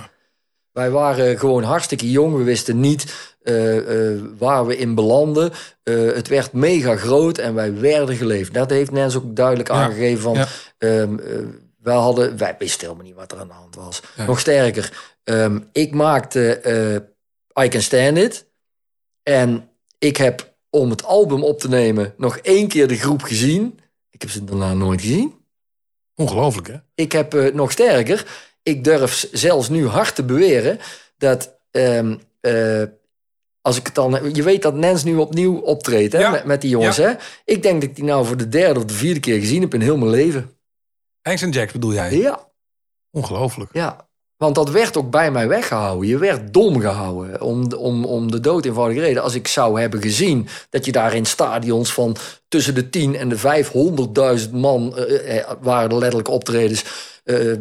Wij waren gewoon hartstikke jong. We wisten niet eh, eh, waar we in belanden. Eh, het werd mega groot en wij werden geleefd. Dat heeft Nens ook duidelijk aangegeven. Van, eh, wij, hadden, wij wisten helemaal niet wat er aan de hand was. Nog sterker, ehm, ik maakte I Can Stand It. En ik heb om het album op te nemen nog één keer de groep gezien. Ik heb ze daarna nooit gezien. Ongelooflijk, hè? Ik heb eh, nog sterker. Ik durf zelfs nu hard te beweren dat. ehm, eh, als ik het dan. Je weet dat Nens nu opnieuw optreedt hè, Ja. met, met die jongens. Ja. Hè? Ik denk dat ik die nou voor de derde of de vierde keer gezien heb in heel mijn leven. Hanks en Jacks bedoel jij? Ja, Ongelooflijk. ja. Want dat werd ook bij mij weggehouden. Je werd dom gehouden. Om, om, om de dood eenvoudige reden. Als ik zou hebben gezien dat je daar in stadions van tussen de 10 en de 500.000 man eh, eh, waren er letterlijk optredens. Eh, eh,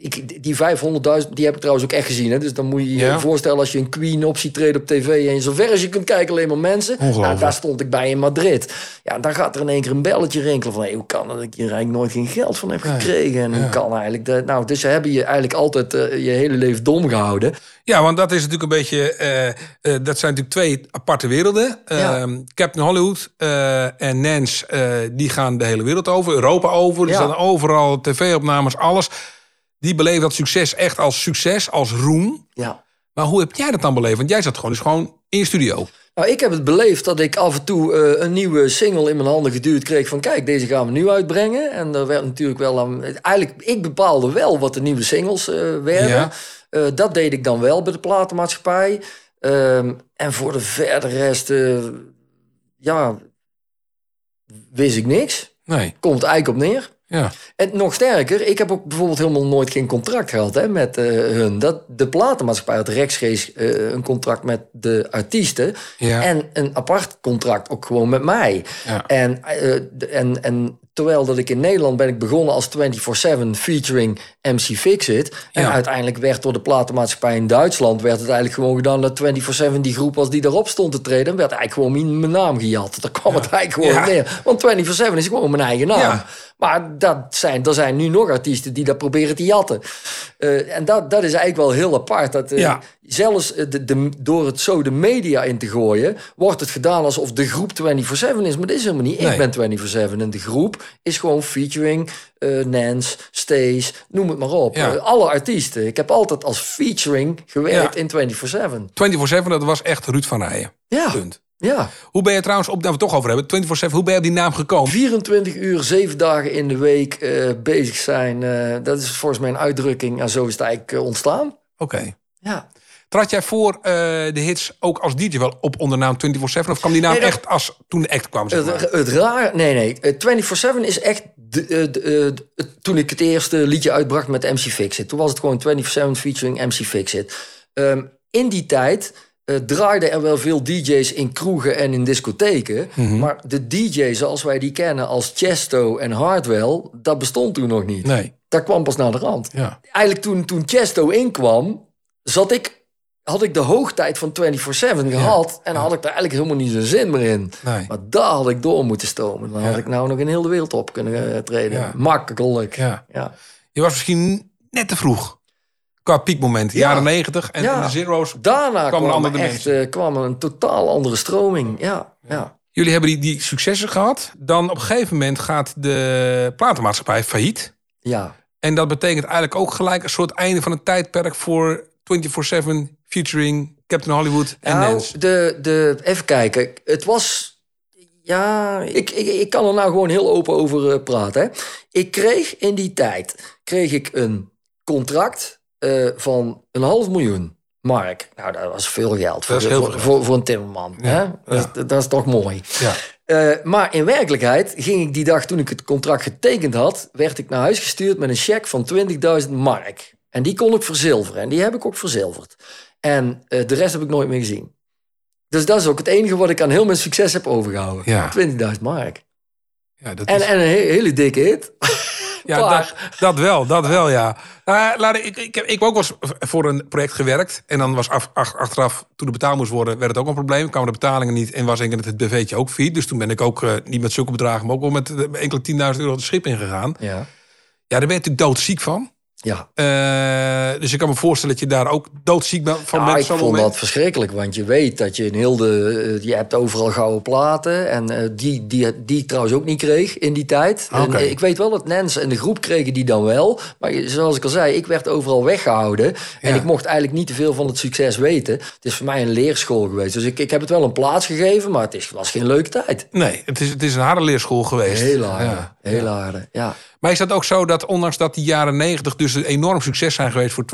ik, die 500.000, die heb ik trouwens ook echt gezien. Hè? Dus dan moet je je Ja. voorstellen als je een Queen op ziet treden op tv... en zover als je kunt kijken alleen maar mensen. Nou, daar stond ik bij in Madrid. Ja, dan gaat er in één keer een belletje rinkelen van... Hey, hoe kan dat ik hier eigenlijk nooit geen geld van heb gekregen? En hoe kan eigenlijk dat? Nou, dus ze hebben je eigenlijk altijd eh, je hele leven dom gehouden. Ja, want dat is natuurlijk een beetje. eh, eh, dat zijn natuurlijk twee aparte werelden. Ja. Ehm, Captain Hollywood en Nance, die gaan de hele wereld over, Europa over. Er staan overal tv-opnames, alles. Die beleven dat succes echt als succes, als roem. Ja. Maar hoe heb jij dat dan beleefd? Want jij zat gewoon dus gewoon in je studio. Nou, ik heb het beleefd dat ik af en toe eh, een nieuwe single in mijn handen geduwd kreeg van kijk, deze gaan we nu uitbrengen. En er werd natuurlijk wel aan. Eigenlijk, ik bepaalde wel wat de nieuwe singles eh, werden. Ja. Eh, dat deed ik dan wel bij de platenmaatschappij. Ehm, en voor de verder rest, ja, wist ik niks. Nee. Komt eigenlijk op neer. Ja. En nog sterker, ik heb ook bijvoorbeeld helemaal nooit geen contract gehad hè, met eh, hun. Dat, de platenmaatschappij had rechtstreeks eh, een contract met de artiesten. Ja. En een apart contract ook gewoon met mij. Ja. En, eh, en, en terwijl dat ik in Nederland ben ik begonnen als 24-7 featuring MC Fixit. En Ja. uiteindelijk werd door de platenmaatschappij in Duitsland... werd het eigenlijk gewoon gedaan dat 24-7 die groep was die daarop stond te treden... werd eigenlijk gewoon mijn, mijn naam gejat. Daar kwam het eigenlijk gewoon neer. Want 24-7 is gewoon mijn eigen naam. Maar dat zijn, er zijn nu nog artiesten die dat proberen te jatten. Eh, en dat, dat is eigenlijk wel heel apart. Dat, eh, Ja. Zelfs eh, de, de, door het zo de media in te gooien... wordt het gedaan alsof de groep 24-7 is. Maar dat is helemaal niet. Nee. Ik ben 24-7 en de groep is gewoon featuring... eh Nance, Stace, noem het maar op. Ja. Alle artiesten. Ik heb altijd als featuring gewerkt Ja. in 24-7. 24-7, dat was echt Ruud van Rijen. Ja. Punt. Ja. Hoe ben je trouwens, op, dat we het toch over hebben, 24-7, hoe ben je op die naam gekomen? 24 uur, 7 dagen in de week eh, bezig zijn. eh, dat is volgens mij een uitdrukking. En zo is het eigenlijk eh, ontstaan. Oké. Ja. Trad jij voor de hits ook als DJ wel op onder naam 24-7? Of kwam die naam Nee, dat- echt als toen de act kwam? Zeg maar? Het, het raar, nee, nee. eh, 24-7 is echt. De, de, de- toen ik het eerste liedje uitbracht met MC Fixit. Toen was het gewoon 24-7 featuring MC Fixit. Ehm, in die tijd eh, draaiden er wel veel DJ's in kroegen en in discotheken. Mhm. Maar de DJ zoals wij die kennen als Chesto en Hardwell. dat bestond toen nog niet. Nee. Dat kwam pas naar de rand. Ja. Eigenlijk toen, toen Chesto inkwam, zat ik. Had ik de hoogtijd van 24-7 gehad. En dan had ik daar eigenlijk helemaal niet zo'n zin meer in. Nee. Maar daar had ik door moeten stomen. Dan had ik nou nog in heel de wereld op kunnen eh, treden. Ja. Makkelijk. Ja. Ja. Je was misschien net te vroeg. Qua piekmoment, Ja. jaren 90 en Ja. de zero's Daarna kwam kwam, een andere echt, eh, kwam een totaal andere stroming. Ja, ja. Jullie hebben die, die successen gehad. Dan op een gegeven moment gaat de platenmaatschappij failliet. Ja. En dat betekent eigenlijk ook gelijk een soort einde van een tijdperk voor 24-7 featuring Captain Hollywood en Nou, Nance. de, de, even kijken. Het was. Ja, ik, ik, ik kan er nou gewoon heel open over eh, praten. Hè. Ik kreeg in die tijd kreeg ik een contract eh, van een half miljoen mark. Nou, dat was veel geld voor, voor, voor, voor een timmerman. Hè? Dat, is- dat is toch mooi. Ja. Eh, maar in werkelijkheid ging ik die dag toen ik het contract getekend had, werd ik naar huis gestuurd met een cheque van 20.000 mark. En die kon ik verzilveren. En die heb ik ook verzilverd. En eh, de rest heb ik nooit meer gezien. Dus dat is ook het enige wat ik aan heel mijn succes heb overgehouden. Ja. 20.000 mark. Ja, dat En, is- en een he- hele dikke hit. Ja, dat, dat wel, dat wel, ja. Nou, laat ik, ik, ik heb ik ook wel eens voor een project gewerkt. En dan was af, ach- achteraf, toen het betaald moest worden, werd het ook een probleem. Kwamen de betalingen niet en was het BV'tje ook failliet. Dus toen ben ik ook eh, niet met zulke bedragen, maar ook wel met eh, enkele 10.000 euro het schip ingegaan. Ja. Ja, daar ben je natuurlijk doodziek van. Ja. Eh, dus ik kan me voorstellen dat je daar ook doodziek bent van Ja, met ik vond moment. dat verschrikkelijk, want je weet dat je in heel de... eh, je hebt overal gouden platen en eh, die, die, die trouwens ook niet kreeg in die tijd. En, ik weet wel dat Nens en de groep kregen die dan wel. Maar zoals ik al zei, ik werd overal weggehouden. En Ja. ik mocht eigenlijk niet te veel van het succes weten. Het is voor mij een leerschool geweest. Dus ik, ik heb het wel een plaats gegeven, maar het is, was geen leuke tijd. Nee, het is, het is een harde leerschool geweest. Heel harde, Ja. heel harde, ja. Maar is dat ook zo dat ondanks dat die jaren 90 dus een enorm succes zijn geweest voor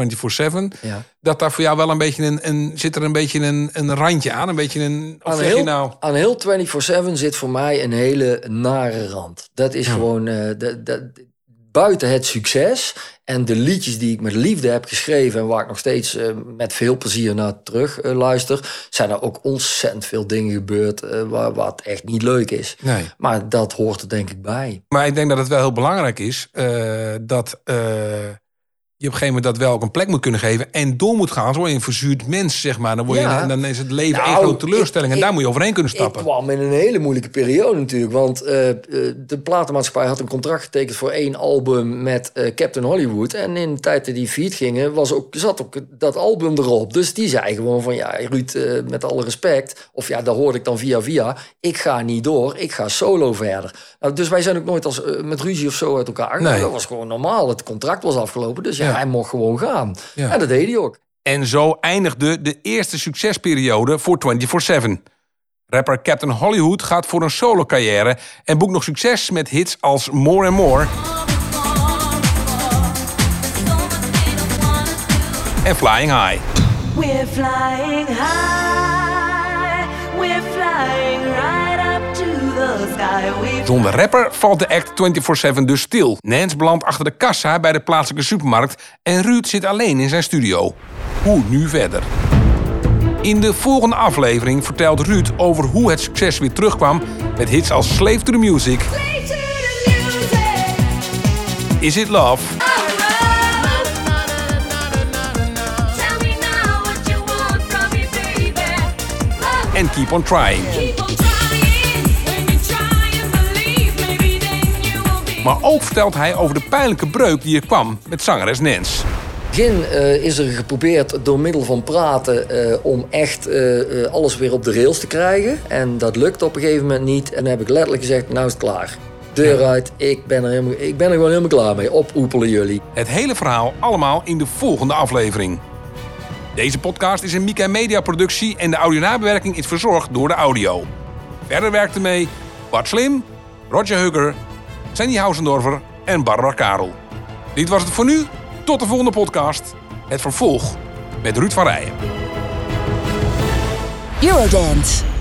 24-7... Ja. dat daar voor jou wel een beetje een, een zit er een beetje een, een randje aan? Een beetje een, of Aan heel, nou... aan heel 24-7 zit voor mij een hele nare rand. Dat is gewoon... eh, dat- dat- buiten het succes en de liedjes die ik met liefde heb geschreven... en waar ik nog steeds eh, met veel plezier naar terug eh, luister... zijn er ook ontzettend veel dingen gebeurd eh, waar, wat echt niet leuk is. Nee. Maar dat hoort er denk ik bij. Maar ik denk dat het wel heel belangrijk is dat je op een gegeven moment dat wel ook een plek moet kunnen geven en door moet gaan. Zo word je een verzuurd mens, zeg maar. Dan, word je, Ja. en dan is het leven Nou, grote teleurstelling ik- en daar ik- moet je overheen kunnen Ik stappen. kwam in een hele moeilijke periode natuurlijk. Want eh, de platenmaatschappij had een contract getekend voor één album met eh, Captain Hollywood. En in de tijd dat die feed gingen, was ook, zat ook dat album erop. Dus die zei gewoon van ja, Ruud, met alle respect. Of ja, daar hoorde ik dan via via. Ik ga niet door, ik ga solo verder. Nou, dus wij zijn ook nooit als, met ruzie of zo uit elkaar. Nee. Dat was gewoon normaal. Het contract was afgelopen. Dus ja, Ja. hij mocht gewoon gaan. Ja. En dat deed hij ook. En zo eindigde de eerste succesperiode voor 24-7. Rapper Captain Hollywood gaat voor een solo carrière en boekt nog succes met hits als More and More en Flying High. We're flying high, we're flying right Zonder rapper valt de act 24-7 dus stil. Nance belandt achter de kassa bij de plaatselijke supermarkt en Ruud zit alleen in zijn studio. Hoe nu verder? In de volgende aflevering vertelt Ruud over hoe het succes weer terugkwam met hits als Slave to the Music, Is It Love en Keep On Trying. Maar ook vertelt hij over de pijnlijke breuk die er kwam met zangeres Nance. begin eh, is er geprobeerd door middel van praten eh, om echt eh, alles weer op de rails te krijgen. En dat lukt op een gegeven moment niet. En dan heb ik letterlijk gezegd, nou is het klaar. Deur uit, ik ben, er helemaal, ik ben er gewoon helemaal klaar mee. Opoepelen jullie. Het hele verhaal allemaal in de volgende aflevering. Deze podcast is een Mika Media productie en de audionabewerking is verzorgd door de audio. Verder werkten mee Bart Slim, Roger Hugger, Sandy Hausendorfer en Barbara Karel. Dit was het voor nu. Tot de volgende podcast. Het vervolg met Ruud van Rijen. Eurodance.